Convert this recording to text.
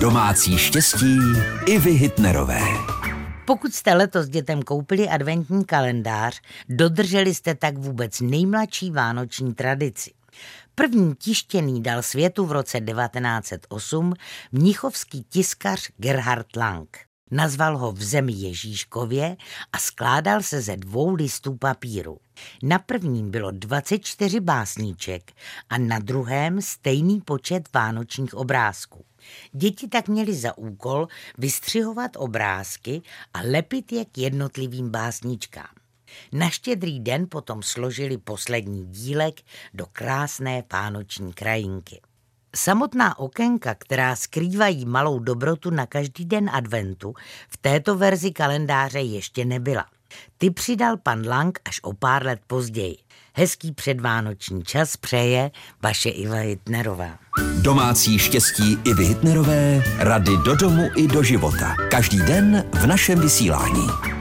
Domácí štěstí i vy Hitnerové. Pokud jste letos dětem koupili adventní kalendář, dodrželi jste tak vůbec nejmladší vánoční tradici. První tištěný dal světu v roce 1908 mnichovský tiskař Gerhard Lang. Nazval ho v zemi Ježíškově a skládal se ze dvou listů papíru. Na prvním bylo 24 básníček a na druhém stejný počet vánočních obrázků. Děti tak měly za úkol vystřihovat obrázky a lepit je k jednotlivým básničkám. Na štědrý den potom složili poslední dílek do krásné pánoční krajinky. Samotná okénka, která skrývají malou dobrotu na každý den adventu, v této verzi kalendáře ještě nebyla. Ty přidal pan Lang až o pár let později. Hezký předvánoční čas přeje vaše Iva Hitnerová. Domácí štěstí Ivy Hitnerové, rady do domu i do života. Každý den v našem vysílání.